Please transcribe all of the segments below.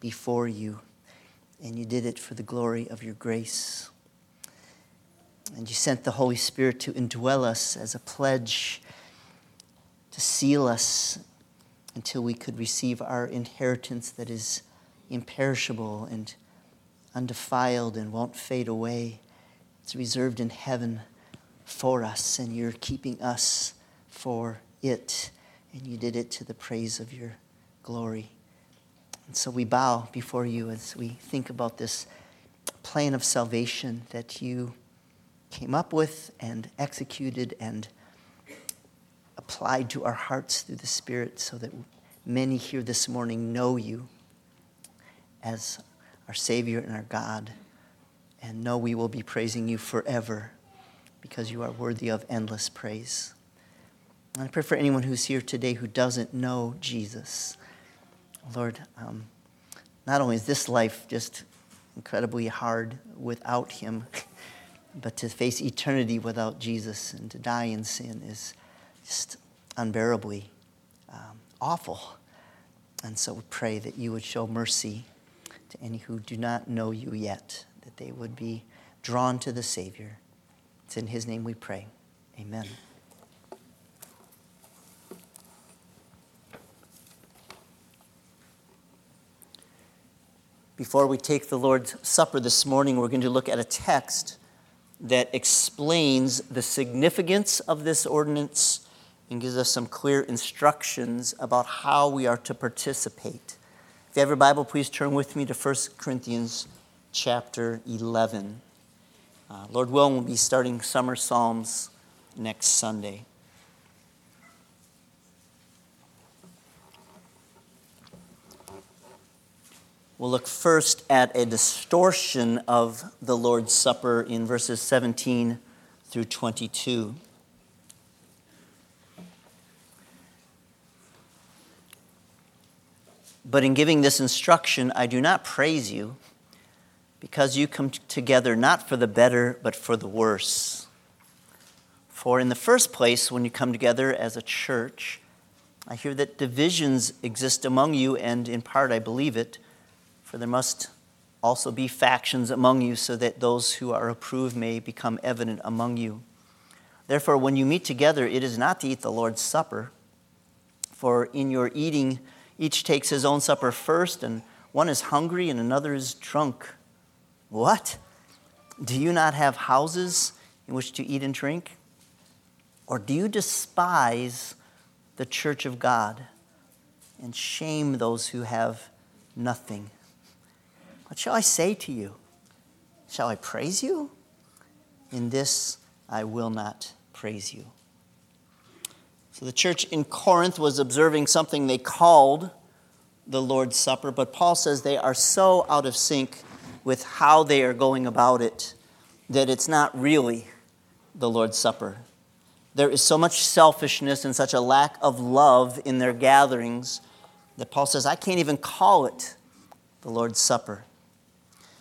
before you, and you did it for the glory of your grace. And you sent the Holy Spirit to indwell us as a pledge to seal us until we could receive our inheritance that is imperishable and undefiled and won't fade away. It's reserved in heaven for us, and you're keeping us for it. And you did it to the praise of your glory. And so we bow before you as we think about this plan of salvation that you came up with and executed and applied to our hearts through the Spirit so that many here this morning know you as our Savior and our God and know we will be praising you forever because you are worthy of endless praise. And I pray for anyone who's here today who doesn't know Jesus. Lord, um, not only is this life just incredibly hard without Him, but to face eternity without Jesus and to die in sin is just unbearably um, awful. And so we pray that you would show mercy to any who do not know you yet, that they would be drawn to the Savior. It's in His name we pray. Amen. Before we take the Lord's Supper this morning, we're going to look at a text that explains the significance of this ordinance and gives us some clear instructions about how we are to participate. If you have your Bible, please turn with me to 1 Corinthians chapter 11. Uh, Lord willing, we'll be starting Summer Psalms next Sunday. We'll look first at a distortion of the Lord's Supper in verses 17 through 22. But in giving this instruction, I do not praise you because you come together not for the better, but for the worse. For in the first place, when you come together as a church, I hear that divisions exist among you, and in part I believe it, for there must also be factions among you, so that those who are approved may become evident among you. Therefore, when you meet together, it is not to eat the Lord's Supper, for in your eating, each takes his own supper first, and one is hungry and another is drunk. What? Do you not have houses in which to eat and drink? Or do you despise the church of God and shame those who have nothing? What shall I say to you? Shall I praise you? In this I will not praise you. So the church in Corinth was observing something they called the Lord's Supper, but Paul says they are so out of sync with how they are going about it that it's not really the Lord's Supper. There is so much selfishness and such a lack of love in their gatherings that Paul says, I can't even call it the Lord's Supper.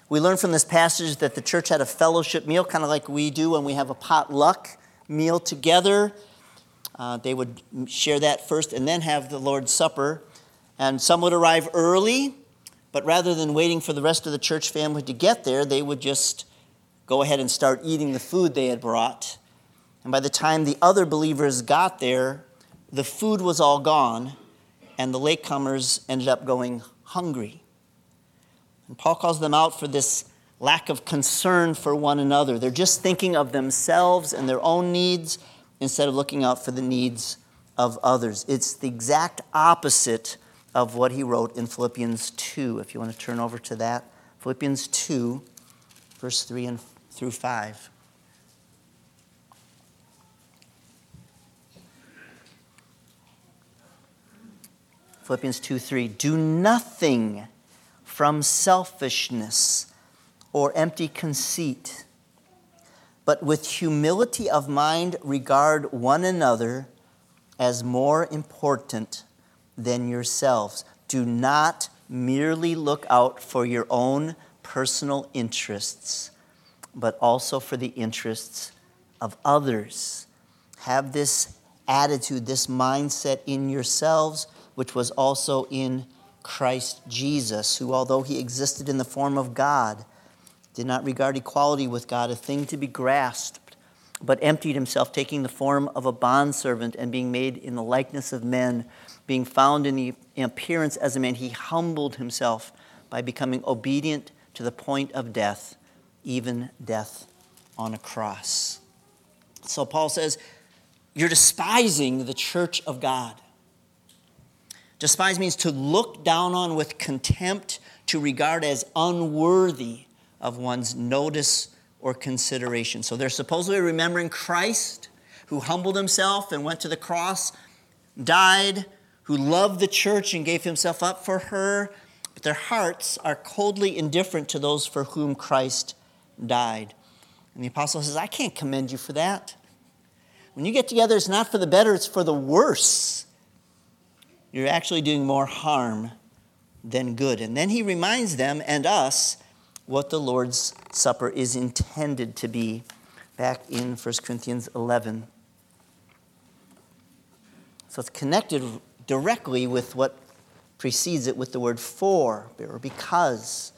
We learn from this passage that the church had a fellowship meal, kind of like we do when we have a potluck meal together. Uh, they would share that first and then have the Lord's Supper. And some would arrive early but rather than waiting for the rest of the church family to get there, they would just go ahead and start eating the food they had brought. And by the time the other believers got there, the food was all gone, and the latecomers ended up going hungry. And Paul calls them out for this lack of concern for one another. They're just thinking of themselves and their own needs instead of looking out for the needs of others. It's the exact opposite of what he wrote in Philippians 2. If you want to turn over to that, Philippians 2, verse 3 and through 5. Philippians 2 3. Do nothing from selfishness or empty conceit, but with humility of mind regard one another as more important than yourselves. Do not merely look out for your own personal interests, but also for the interests of others. Have this attitude, this mindset in yourselves, which was also in Christ Jesus, who, although he existed in the form of God, did not regard equality with God a thing to be grasped, but emptied himself, taking the form of a bondservant and being made in the likeness of men, being found in the appearance as a man, he humbled himself by becoming obedient to the point of death, even death on a cross. So Paul says, You're despising the church of God. Despise means to look down on with contempt, to regard as unworthy of one's notice or consideration. So they're supposedly remembering Christ, who humbled himself and went to the cross, died, who loved the church and gave himself up for her, but their hearts are coldly indifferent to those for whom Christ died. And the apostle says, I can't commend you for that. When you get together, it's not for the better, it's for the worse you're actually doing more harm than good. And then he reminds them and us what the Lord's Supper is intended to be back in 1 Corinthians 11. So it's connected directly with what precedes it with the word for or because.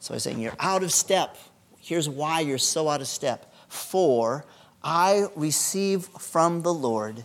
So he's saying, You're out of step. Here's why you're so out of step. For I receive from the Lord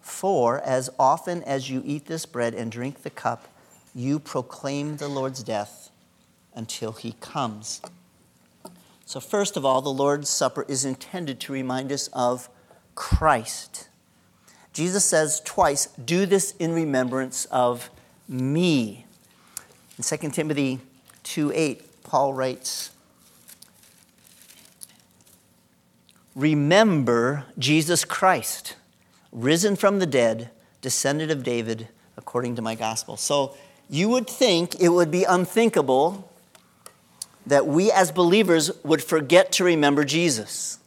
For as often as you eat this bread and drink the cup, you proclaim the Lord's death until he comes. So, first of all, the Lord's Supper is intended to remind us of Christ. Jesus says twice, Do this in remembrance of me. In 2 Timothy 2 8, Paul writes, Remember Jesus Christ risen from the dead, descendant of David, according to my gospel. So you would think it would be unthinkable that we as believers would forget to remember Jesus.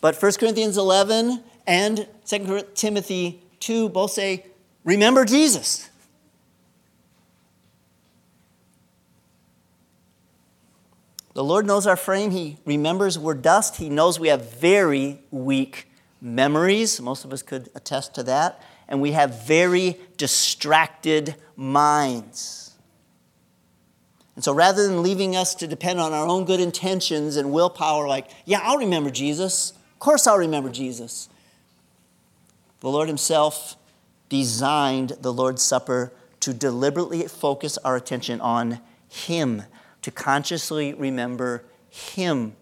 But 1 Corinthians 11 and 2 Timothy 2 both say, remember Jesus. The Lord knows our frame. He remembers we're dust. He knows we have very weak memories. Most of us could attest to that. And we have very distracted minds. And so rather than leaving us to depend on our own good intentions and willpower, like, yeah, I'll remember Jesus. Of course, I'll remember Jesus. The Lord Himself designed the Lord's Supper to deliberately focus our attention on Him, to consciously remember Him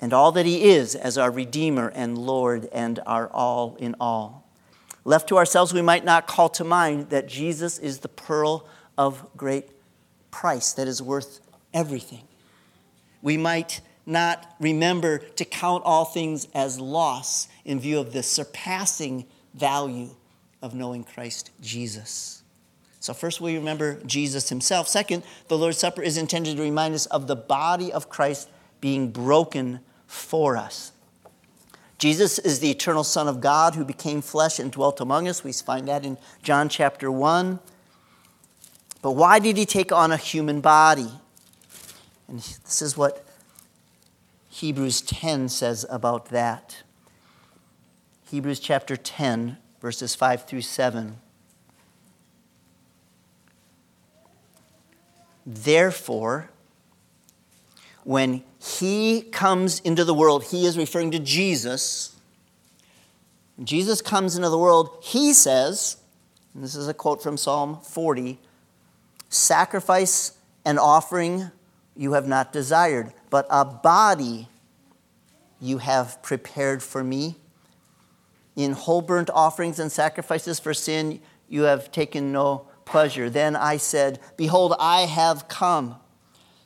and all that He is as our Redeemer and Lord and our all in all. Left to ourselves, we might not call to mind that Jesus is the pearl of great price that is worth everything. We might not remember to count all things as loss in view of the surpassing value of knowing Christ Jesus. So, first, we remember Jesus himself. Second, the Lord's Supper is intended to remind us of the body of Christ being broken for us. Jesus is the eternal Son of God who became flesh and dwelt among us. We find that in John chapter 1. But why did he take on a human body? And this is what Hebrews 10 says about that. Hebrews chapter 10, verses 5 through 7. Therefore, when he comes into the world, he is referring to Jesus. Jesus comes into the world, he says, this is a quote from Psalm 40 sacrifice and offering you have not desired, but a body you have prepared for me. In whole burnt offerings and sacrifices for sin, you have taken no pleasure. Then I said, Behold, I have come.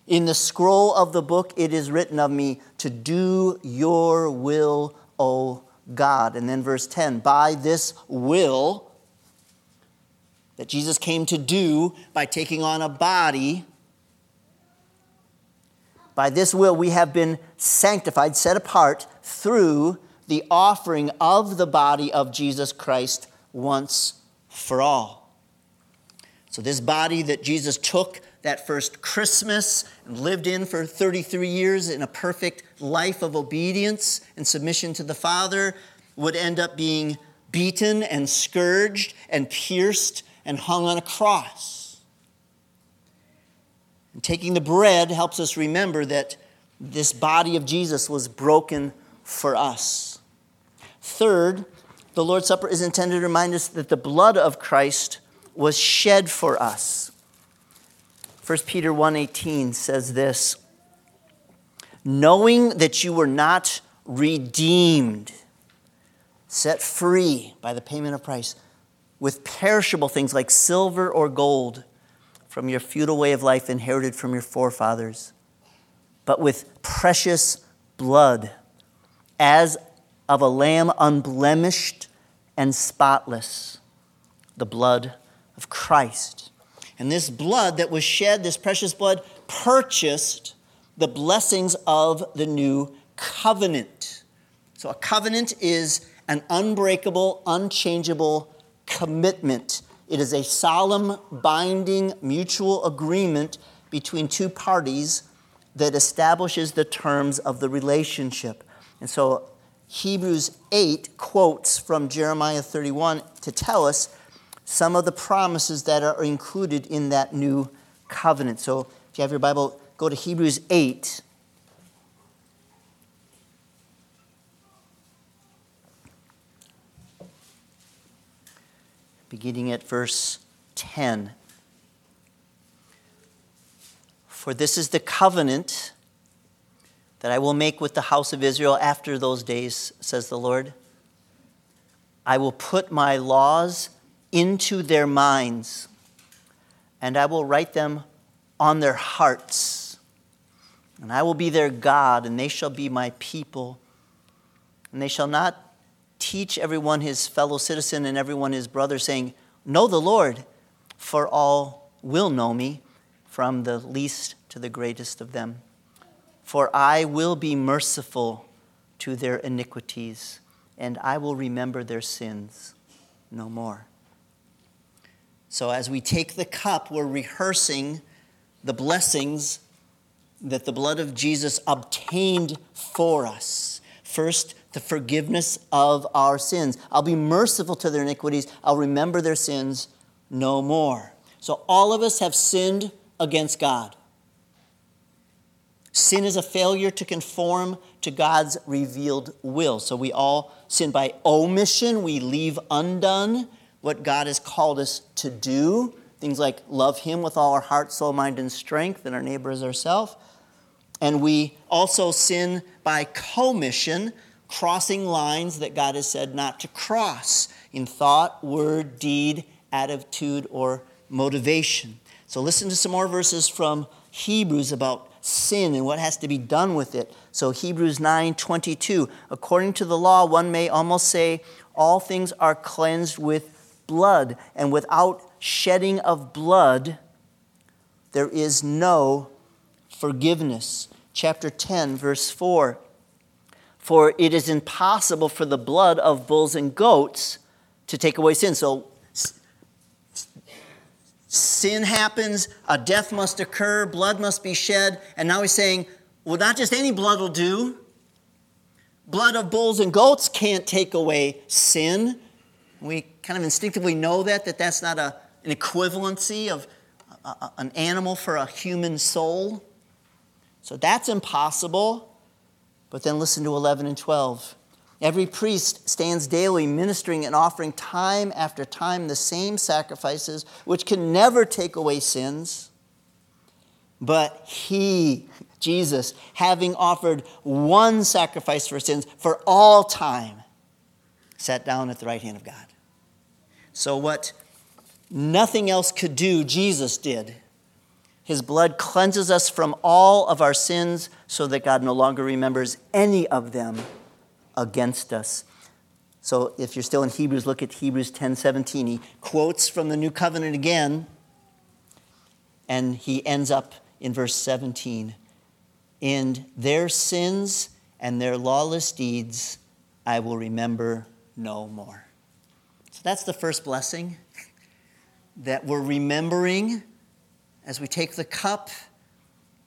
In the scroll of the book, it is written of me to do your will, O God. And then verse 10 By this will that Jesus came to do by taking on a body. By this will we have been sanctified, set apart through the offering of the body of Jesus Christ once for all. So, this body that Jesus took that first Christmas and lived in for 33 years in a perfect life of obedience and submission to the Father would end up being beaten and scourged and pierced and hung on a cross. And taking the bread helps us remember that this body of Jesus was broken for us. Third, the Lord's Supper is intended to remind us that the blood of Christ was shed for us. 1 Peter 1:18 says this, knowing that you were not redeemed, set free by the payment of price with perishable things like silver or gold from your futile way of life inherited from your forefathers, but with precious blood, as of a lamb unblemished and spotless, the blood of Christ. And this blood that was shed, this precious blood, purchased the blessings of the new covenant. So, a covenant is an unbreakable, unchangeable commitment. It is a solemn, binding, mutual agreement between two parties that establishes the terms of the relationship. And so Hebrews 8 quotes from Jeremiah 31 to tell us some of the promises that are included in that new covenant. So if you have your Bible, go to Hebrews 8. beginning at verse 10. For this is the covenant that I will make with the house of Israel after those days, says the Lord. I will put my laws into their minds, and I will write them on their hearts. And I will be their God, and they shall be my people. And they shall not teach everyone his fellow citizen and everyone his brother, saying, Know the Lord, for all will know me, from the least to the greatest of them. For I will be merciful to their iniquities, and I will remember their sins no more. So, as we take the cup, we're rehearsing the blessings that the blood of Jesus obtained for us. First, the forgiveness of our sins. I'll be merciful to their iniquities. I'll remember their sins no more. So, all of us have sinned against God. Sin is a failure to conform to God's revealed will. So, we all sin by omission. We leave undone what God has called us to do. Things like love Him with all our heart, soul, mind, and strength, and our neighbor as ourselves. And we also sin by commission crossing lines that God has said not to cross in thought, word, deed, attitude, or motivation. So listen to some more verses from Hebrews about sin and what has to be done with it. So Hebrews 9:22, according to the law one may almost say all things are cleansed with blood and without shedding of blood there is no forgiveness. Chapter 10 verse 4 for it is impossible for the blood of bulls and goats to take away sin. So sin happens, a death must occur, blood must be shed, and now he's saying, well, not just any blood will do. Blood of bulls and goats can't take away sin. We kind of instinctively know that, that that's not a, an equivalency of a, a, an animal for a human soul. So that's impossible. But then listen to 11 and 12. Every priest stands daily ministering and offering time after time the same sacrifices, which can never take away sins. But he, Jesus, having offered one sacrifice for sins for all time, sat down at the right hand of God. So, what nothing else could do, Jesus did. His blood cleanses us from all of our sins so that God no longer remembers any of them against us. So if you're still in Hebrews, look at Hebrews 10:17. He quotes from the new covenant again, and he ends up in verse 17. In their sins and their lawless deeds I will remember no more. That's the first blessing that we're remembering as we take the cup,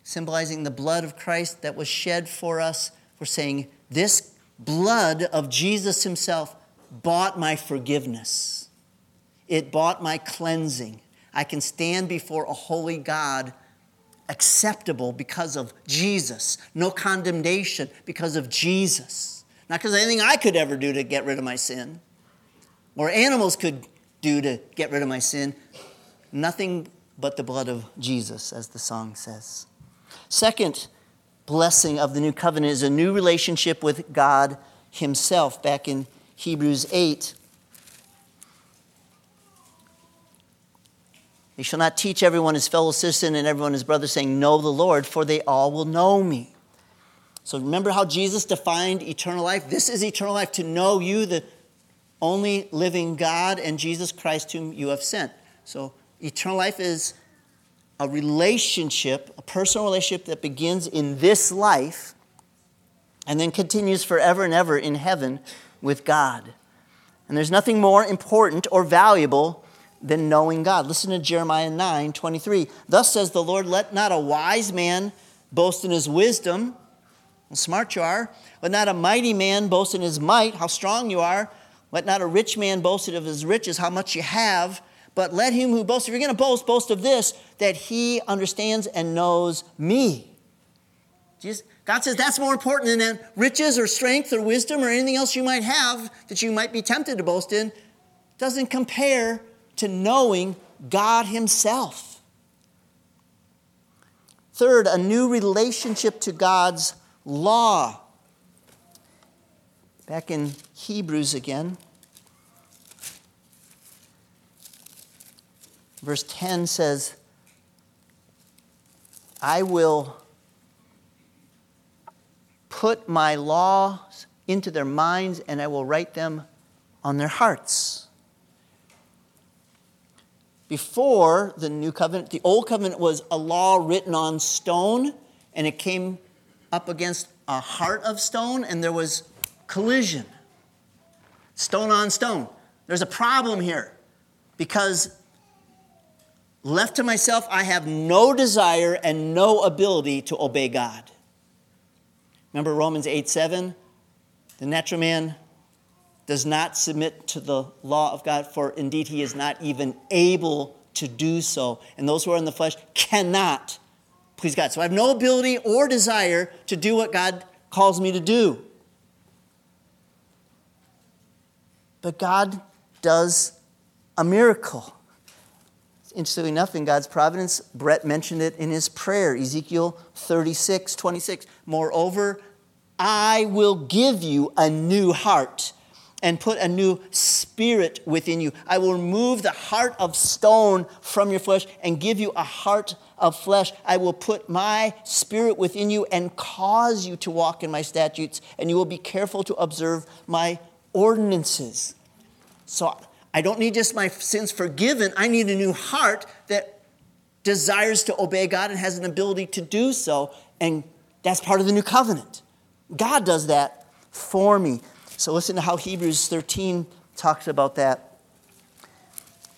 symbolizing the blood of Christ that was shed for us. We're saying, This blood of Jesus Himself bought my forgiveness, it bought my cleansing. I can stand before a holy God acceptable because of Jesus. No condemnation because of Jesus. Not because of anything I could ever do to get rid of my sin or animals could do to get rid of my sin. Nothing but the blood of Jesus, as the song says. Second blessing of the new covenant is a new relationship with God Himself. Back in Hebrews 8, He shall not teach everyone his fellow citizen and everyone his brother, saying, Know the Lord, for they all will know me. So remember how Jesus defined eternal life? This is eternal life to know you, the only living God, and Jesus Christ, whom you have sent. So eternal life is a relationship, a personal relationship that begins in this life and then continues forever and ever in heaven with God. And there's nothing more important or valuable than knowing God. Listen to Jeremiah 9 23. Thus says the Lord, let not a wise man boast in his wisdom, how smart you are. Let not a mighty man boast in his might, how strong you are. Let not a rich man boast of his riches, how much you have. But let him who boasts, if you're going to boast, boast of this, that he understands and knows me. Jesus, God says that's more important than riches or strength or wisdom or anything else you might have that you might be tempted to boast in. Doesn't compare to knowing God Himself. Third, a new relationship to God's law. Back in Hebrews again. Verse 10 says, I will put my laws into their minds and I will write them on their hearts. Before the new covenant, the old covenant was a law written on stone, and it came up against a heart of stone, and there was collision. Stone on stone. There's a problem here because left to myself, I have no desire and no ability to obey God. Remember Romans 8 7? The natural man does not submit to the law of God, for indeed he is not even able to do so. And those who are in the flesh cannot please God. So I have no ability or desire to do what God calls me to do. But God does a miracle. Interestingly enough, in God's providence, Brett mentioned it in his prayer, Ezekiel 36, 26. Moreover, I will give you a new heart and put a new spirit within you. I will remove the heart of stone from your flesh and give you a heart of flesh. I will put my spirit within you and cause you to walk in my statutes, and you will be careful to observe my ordinances. So I don't need just my sins forgiven, I need a new heart that desires to obey God and has an ability to do so. And that's part of the new covenant. God does that for me. So listen to how Hebrews 13 talks about that.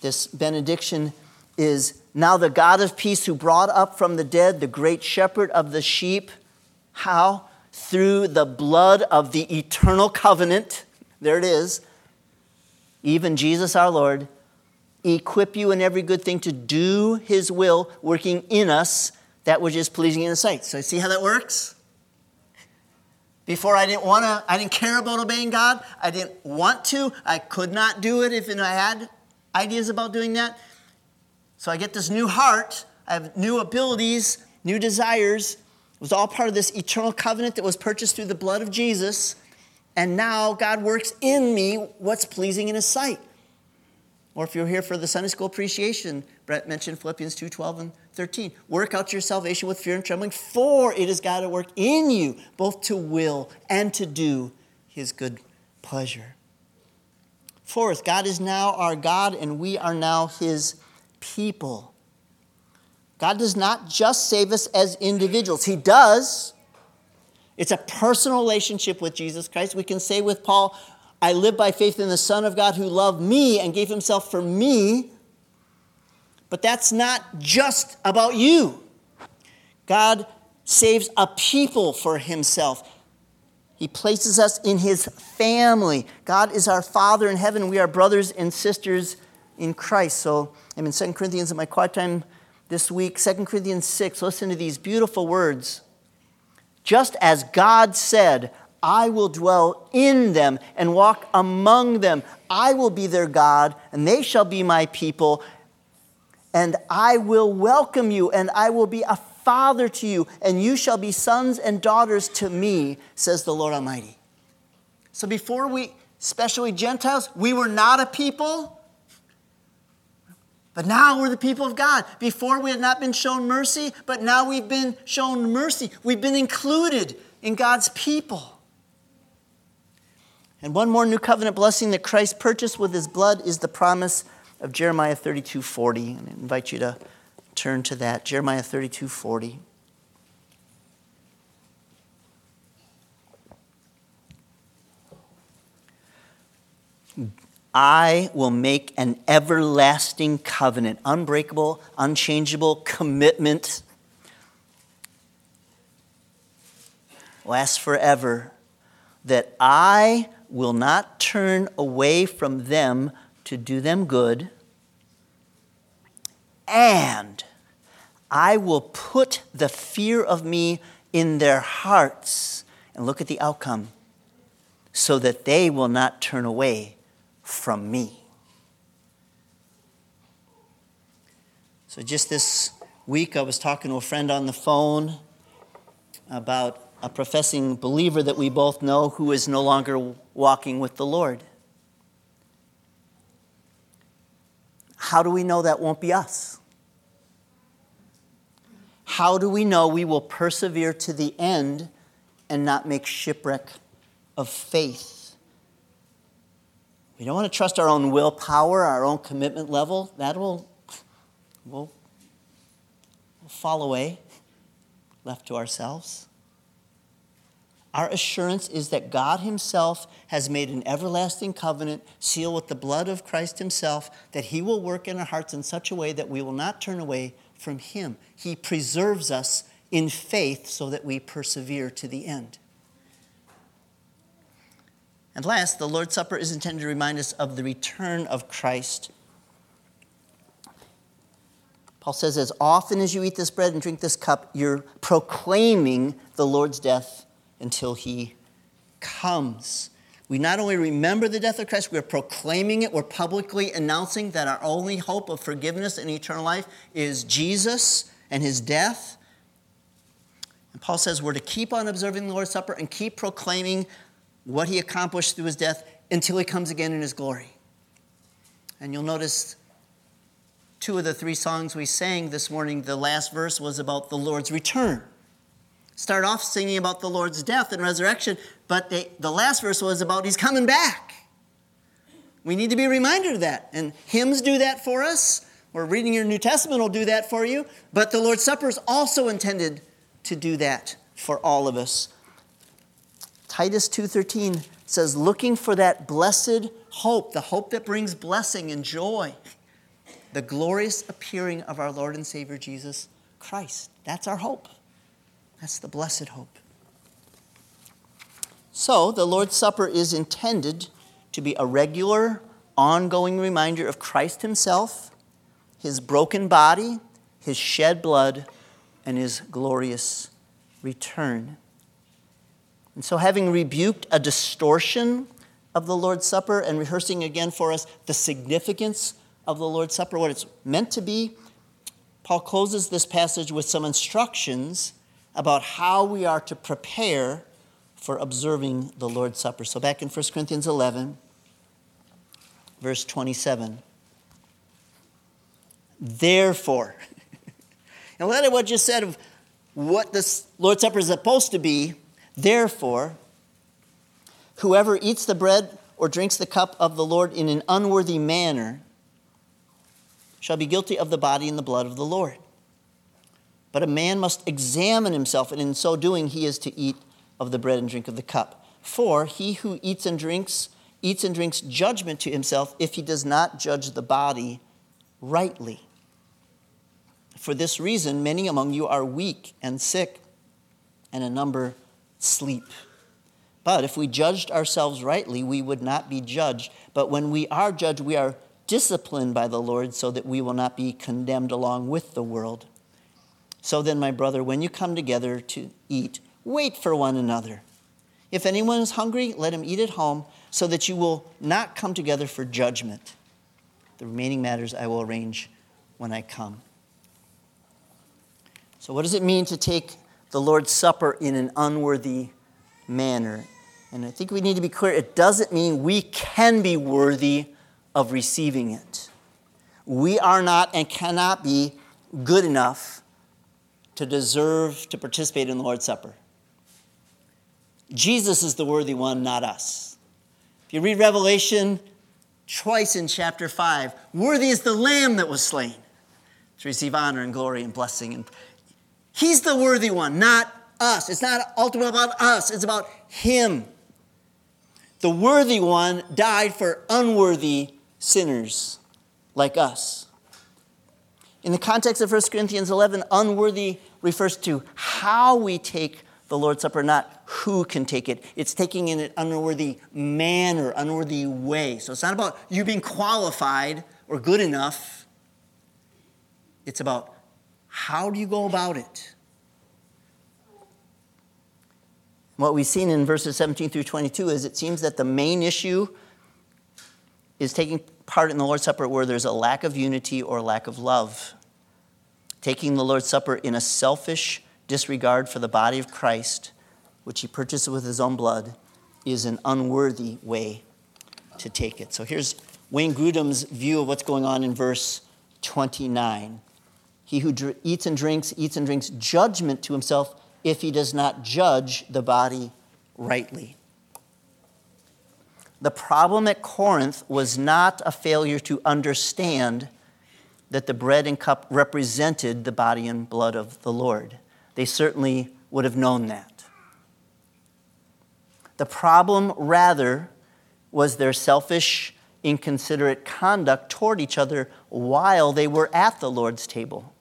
This benediction is now the God of peace who brought up from the dead the great shepherd of the sheep. How? Through the blood of the eternal covenant. There it is. Even Jesus our Lord, equip you in every good thing to do his will, working in us that which is pleasing in his sight. So, see how that works? Before I didn't want to, I didn't care about obeying God. I didn't want to. I could not do it if I had ideas about doing that. So I get this new heart. I have new abilities, new desires. It was all part of this eternal covenant that was purchased through the blood of Jesus. And now God works in me what's pleasing in his sight. Or if you're here for the Sunday school appreciation, Brett mentioned Philippians 2 12 and 13. Work out your salvation with fear and trembling, for it is God at work in you, both to will and to do his good pleasure. Fourth, God is now our God and we are now his people. God does not just save us as individuals, he does. It's a personal relationship with Jesus Christ. We can say with Paul, I live by faith in the Son of God who loved me and gave himself for me. But that's not just about you. God saves a people for himself. He places us in his family. God is our Father in heaven. We are brothers and sisters in Christ. So I'm in 2 Corinthians in my quiet time this week. 2 Corinthians 6. Listen to these beautiful words. Just as God said, I will dwell in them and walk among them. I will be their God, and they shall be my people. And I will welcome you, and I will be a father to you, and you shall be sons and daughters to me, says the Lord Almighty. So before we, especially Gentiles, we were not a people. But now we're the people of God. Before we had not been shown mercy, but now we've been shown mercy. We've been included in God's people. And one more new covenant blessing that Christ purchased with his blood is the promise of Jeremiah 32 40. And I invite you to turn to that. Jeremiah 32 I will make an everlasting covenant, unbreakable, unchangeable commitment, lasts forever, that I will not turn away from them to do them good, and I will put the fear of me in their hearts. And look at the outcome. So that they will not turn away from me. So, just this week, I was talking to a friend on the phone about a professing believer that we both know who is no longer walking with the Lord. How do we know that won't be us? How do we know we will persevere to the end and not make shipwreck of faith? We don't want to trust our own willpower, our own commitment level. That will will will fall away, left to ourselves. Our assurance is that God Himself has made an everlasting covenant, sealed with the blood of Christ Himself, that He will work in our hearts in such a way that we will not turn away from Him. He preserves us in faith so that we persevere to the end. And last, the Lord's Supper is intended to remind us of the return of Christ. Paul says, As often as you eat this bread and drink this cup, you're proclaiming the Lord's death until he comes. We not only remember the death of Christ, we're proclaiming it, we're publicly announcing that our only hope of forgiveness and eternal life is Jesus and his death. And Paul says we're to keep on observing the Lord's Supper and keep proclaiming what he accomplished through his death until he comes again in his glory. And you'll notice two of the three songs we sang this morning, the last verse was about the Lord's return start off singing about the Lord's death and resurrection, but they, the last verse was about he's coming back. We need to be reminded of that. And hymns do that for us, or reading your New Testament will do that for you. But the Lord's Supper is also intended to do that for all of us. Titus 2:13 says looking for that blessed hope, the hope that brings blessing and joy, the glorious appearing of our Lord and Savior Jesus Christ. That's our hope. That's the blessed hope. So, the Lord's Supper is intended to be a regular, ongoing reminder of Christ Himself, His broken body, His shed blood, and His glorious return. And so, having rebuked a distortion of the Lord's Supper and rehearsing again for us the significance of the Lord's Supper, what it's meant to be, Paul closes this passage with some instructions about how we are to prepare for observing the Lord's Supper. So, back in 1 Corinthians 11, verse 27. Therefore, and let it what just said of what the Lord's Supper is supposed to be. Therefore, whoever eats the bread or drinks the cup of the Lord in an unworthy manner shall be guilty of the body and the blood of the Lord. But a man must examine himself, and in so doing, he is to eat of the bread and drink of the cup. For he who eats and drinks, eats and drinks judgment to himself if he does not judge the body rightly. For this reason, many among you are weak and sick, and a number sleep. But if we judged ourselves rightly, we would not be judged. But when we are judged, we are disciplined by the Lord so that we will not be condemned along with the world. So then, my brother, when you come together to eat, wait for one another. If anyone is hungry, let him eat at home, so that you will not come together for judgment. The remaining matters I will arrange when I come. So, what does it mean to take the Lord's Supper in an unworthy manner? And I think we need to be clear it doesn't mean we can be worthy of receiving it. We are not and cannot be good enough to deserve to participate in the Lord's Supper. Jesus is the worthy one, not us. If you read Revelation twice in chapter 5, worthy is the Lamb that was slain to receive honor and glory and blessing. And He's the worthy one, not us. It's not ultimately about us, it's about Him. The worthy one died for unworthy sinners like us. In the context of 1 Corinthians 11, unworthy refers to how we take the Lord's Supper, not who can take it. It's taking in an unworthy manner, unworthy way. So it's not about you being qualified or good enough. It's about how do you go about it? What we've seen in verses 17 through 22 is it seems that the main issue is taking part in the Lord's Supper where there's a lack of unity or lack of love. Taking the Lord's Supper in a selfish disregard for the body of Christ, which he purchased with his own blood, is an unworthy way to take it. So here's Wayne Grudem's view of what's going on in verse 29. He who dr- eats and drinks, eats and drinks judgment to himself if he does not judge the body rightly. The problem at Corinth was not a failure to understand that the bread and cup represented the body and blood of the Lord. They certainly would have known that. The problem, rather, was their selfish, inconsiderate conduct toward each other while they were at the Lord's table.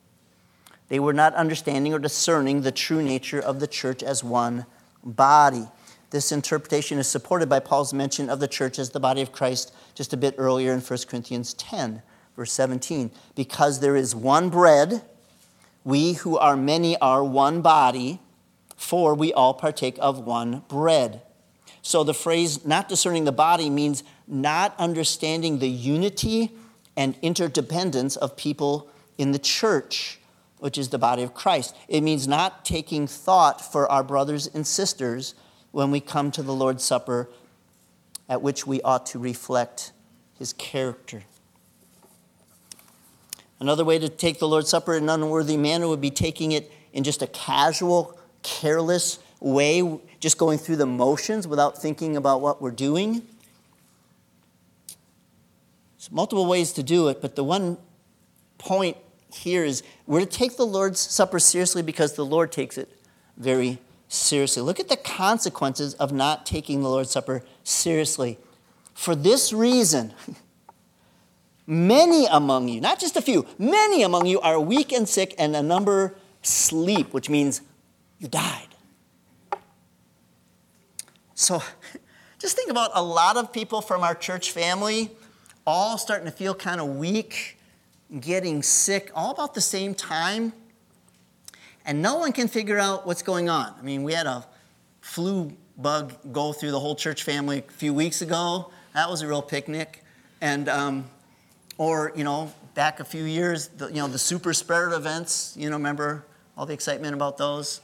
They were not understanding or discerning the true nature of the church as one body. This interpretation is supported by Paul's mention of the church as the body of Christ just a bit earlier in 1 Corinthians 10, verse 17. Because there is one bread, we who are many are one body, for we all partake of one bread. So the phrase not discerning the body means not understanding the unity and interdependence of people in the church, which is the body of Christ. It means not taking thought for our brothers and sisters when we come to the Lord's Supper, at which we ought to reflect his character. Another way to take the Lord's Supper in an unworthy manner would be taking it in just a casual, careless way, just going through the motions without thinking about what we're doing. There's multiple ways to do it, but the one point here is we're to take the Lord's Supper seriously because the Lord takes it very seriously. Look at the consequences of not taking the Lord's Supper seriously. For this reason, many among you, not just a few, many among you are weak and sick, and a number sleep, which means you died. So just think about a lot of people from our church family all starting to feel kind of weak, getting sick, all about the same time and no one can figure out what's going on. I mean, we had a flu bug go through the whole church family a few weeks ago. That was a real picnic. And, um, or, you know, back a few years, the, you know, the super spreader events, you know, remember all the excitement about those?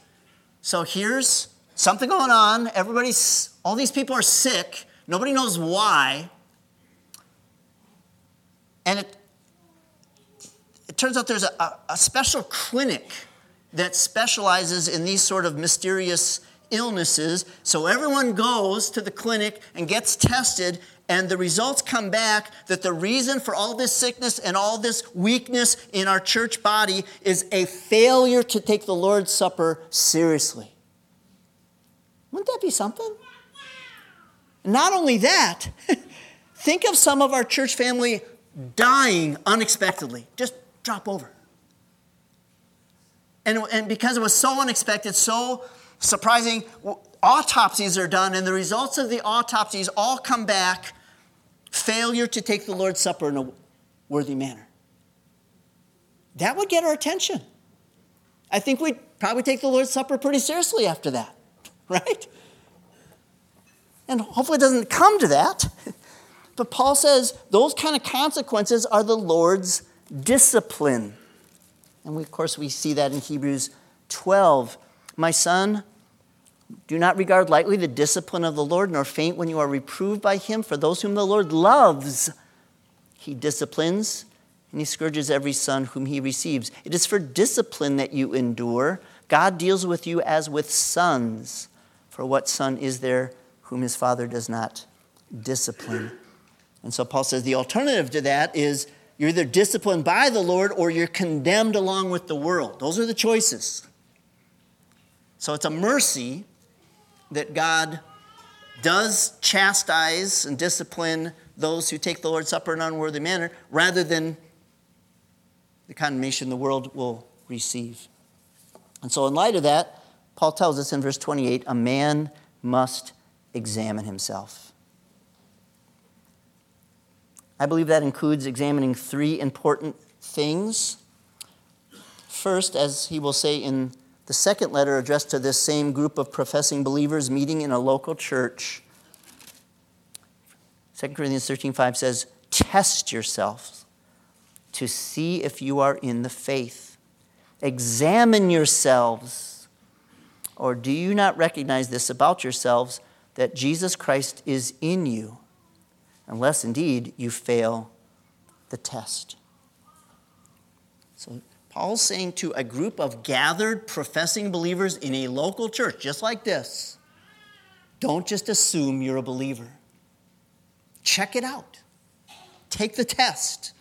So here's something going on. Everybody's, all these people are sick. Nobody knows why. And it, it turns out there's a, a special clinic that specializes in these sort of mysterious illnesses. So everyone goes to the clinic and gets tested, and the results come back that the reason for all this sickness and all this weakness in our church body is a failure to take the Lord's Supper seriously. Wouldn't that be something? Not only that, think of some of our church family dying unexpectedly, just drop over. And, and because it was so unexpected, so surprising, autopsies are done, and the results of the autopsies all come back failure to take the Lord's Supper in a worthy manner. That would get our attention. I think we'd probably take the Lord's Supper pretty seriously after that, right? And hopefully it doesn't come to that. But Paul says those kind of consequences are the Lord's discipline. And we, of course, we see that in Hebrews 12. My son, do not regard lightly the discipline of the Lord, nor faint when you are reproved by him. For those whom the Lord loves, he disciplines, and he scourges every son whom he receives. It is for discipline that you endure. God deals with you as with sons. For what son is there whom his father does not discipline? And so Paul says the alternative to that is you're either disciplined by the Lord or you're condemned along with the world. Those are the choices. So it's a mercy that God does chastise and discipline those who take the Lord's Supper in an unworthy manner rather than the condemnation the world will receive. And so, in light of that, Paul tells us in verse 28 a man must examine himself. I believe that includes examining three important things. First, as he will say in the second letter addressed to this same group of professing believers meeting in a local church, 2 Corinthians 13:5 says, "Test yourselves to see if you are in the faith. Examine yourselves. Or do you not recognize this about yourselves that Jesus Christ is in you, unless indeed you fail the test?" So Paul's saying to a group of gathered professing believers in a local church, just like this, don't just assume you're a believer. Check it out. Take the test.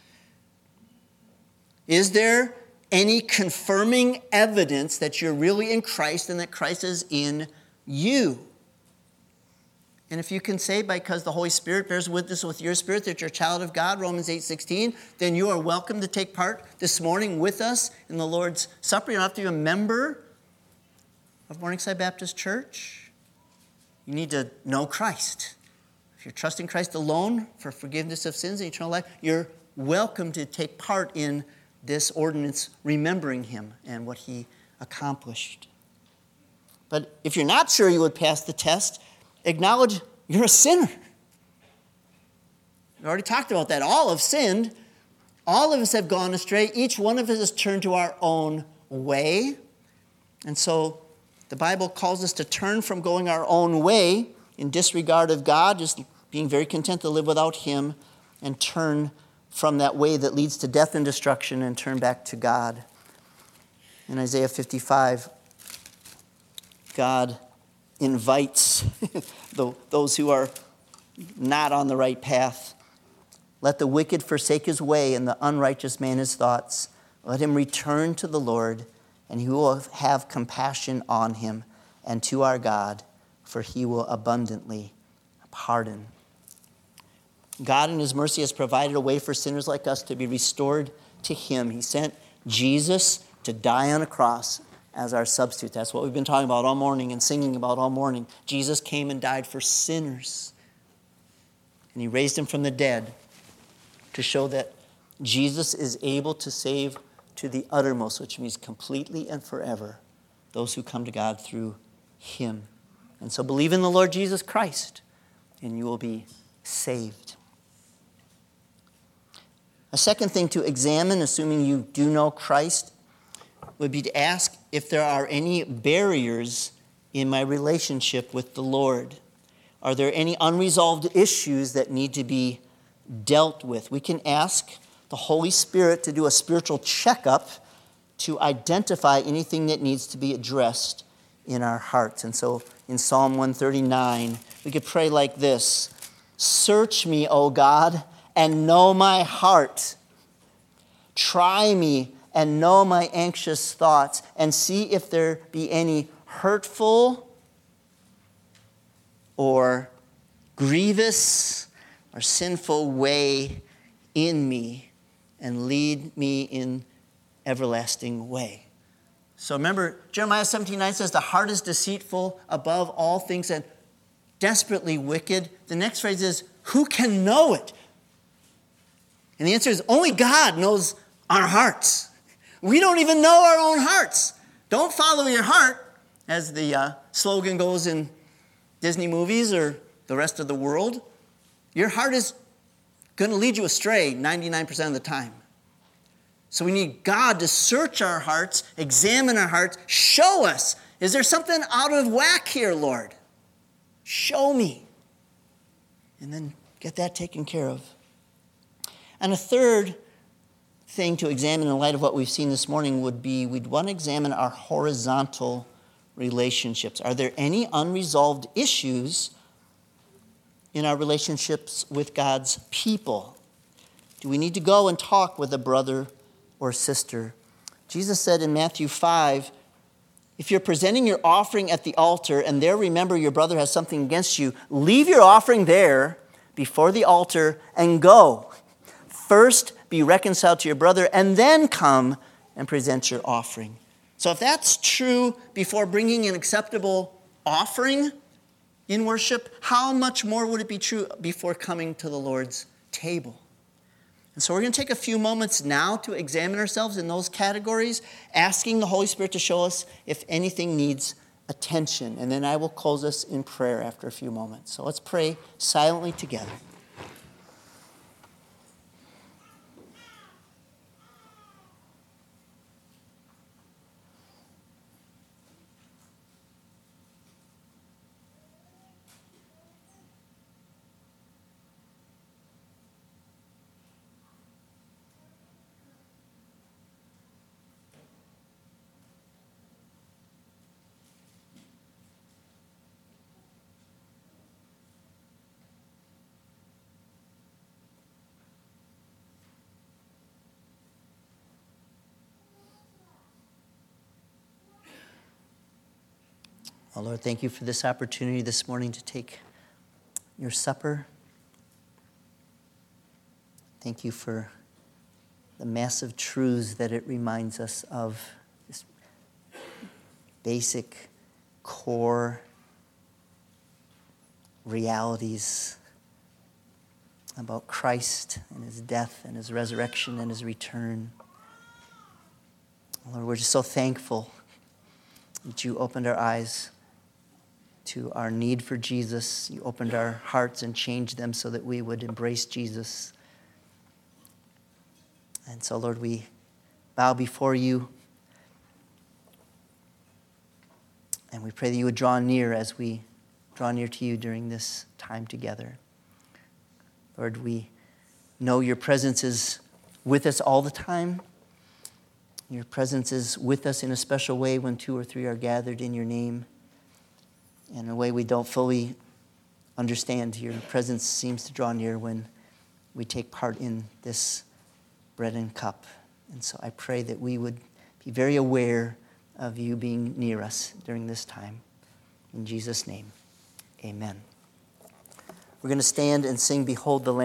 Is there any confirming evidence that you're really in Christ and that Christ is in you? And if you can say because the Holy Spirit bears witness with your spirit that you're a child of God, Romans 8:16, then you are welcome to take part this morning with us in the Lord's Supper. You don't have to be a member of Morningside Baptist Church. You need to know Christ. If you're trusting Christ alone for forgiveness of sins and eternal life, you're welcome to take part in this ordinance, remembering him and what he accomplished. But if you're not sure you would pass the test, acknowledge you're a sinner. We already talked about that. All have sinned. All of us have gone astray. Each one of us has turned to our own way. And so the Bible calls us to turn from going our own way in disregard of God, just being very content to live without Him, and turn from that way that leads to death and destruction and turn back to God. In Isaiah 55, God invites those who are not on the right path. Let the wicked forsake his way and the unrighteous man his thoughts. Let him return to the Lord, and he will have compassion on him and to our God, for he will abundantly pardon. God, in his mercy, has provided a way for sinners like us to be restored to him. He sent Jesus to die on a cross as our substitute. That's what we've been talking about all morning and singing about all morning. Jesus came and died for sinners. And he raised him from the dead to show that Jesus is able to save to the uttermost, which means completely and forever, those who come to God through him. And so believe in the Lord Jesus Christ, and you will be saved. A second thing to examine, assuming you do know Christ, would be to ask if there are any barriers in my relationship with the Lord. Are there any unresolved issues that need to be dealt with? We can ask the Holy Spirit to do a spiritual checkup to identify anything that needs to be addressed in our hearts. And so in Psalm 139, we could pray like this Search me, O God, and know my heart. Try me and know my anxious thoughts, and see if there be any hurtful or grievous or sinful way in me, and lead me in everlasting way. So remember, Jeremiah 17 9 says, The heart is deceitful above all things and desperately wicked. The next phrase is, Who can know it? And the answer is, Only God knows our hearts. We don't even know our own hearts. Don't follow your heart, as the uh, slogan goes in Disney movies or the rest of the world. Your heart is going to lead you astray 99% of the time. So we need God to search our hearts, examine our hearts, show us is there something out of whack here, Lord? Show me. And then get that taken care of. And a third thing to examine in light of what we've seen this morning would be we'd want to examine our horizontal relationships. Are there any unresolved issues in our relationships with God's people? Do we need to go and talk with a brother or sister? Jesus said in Matthew 5 if you're presenting your offering at the altar and there remember your brother has something against you, leave your offering there before the altar and go. First, be reconciled to your brother and then come and present your offering. So, if that's true before bringing an acceptable offering in worship, how much more would it be true before coming to the Lord's table? And so, we're going to take a few moments now to examine ourselves in those categories, asking the Holy Spirit to show us if anything needs attention. And then I will close us in prayer after a few moments. So, let's pray silently together. Lord, thank you for this opportunity this morning to take your supper. Thank you for the massive truths that it reminds us of, this basic, core realities about Christ and his death and his resurrection and his return. Lord, we're just so thankful that you opened our eyes to our need for Jesus. You opened our hearts and changed them so that we would embrace Jesus. And so, Lord, we bow before you. And we pray that you would draw near as we draw near to you during this time together. Lord, we know your presence is with us all the time. Your presence is with us in a special way when two or three are gathered in your name in a way we don't fully understand. Your presence seems to draw near when we take part in this bread and cup. And so I pray that we would be very aware of you being near us during this time. In Jesus' name, amen. We're going to stand and sing, Behold the Lamb.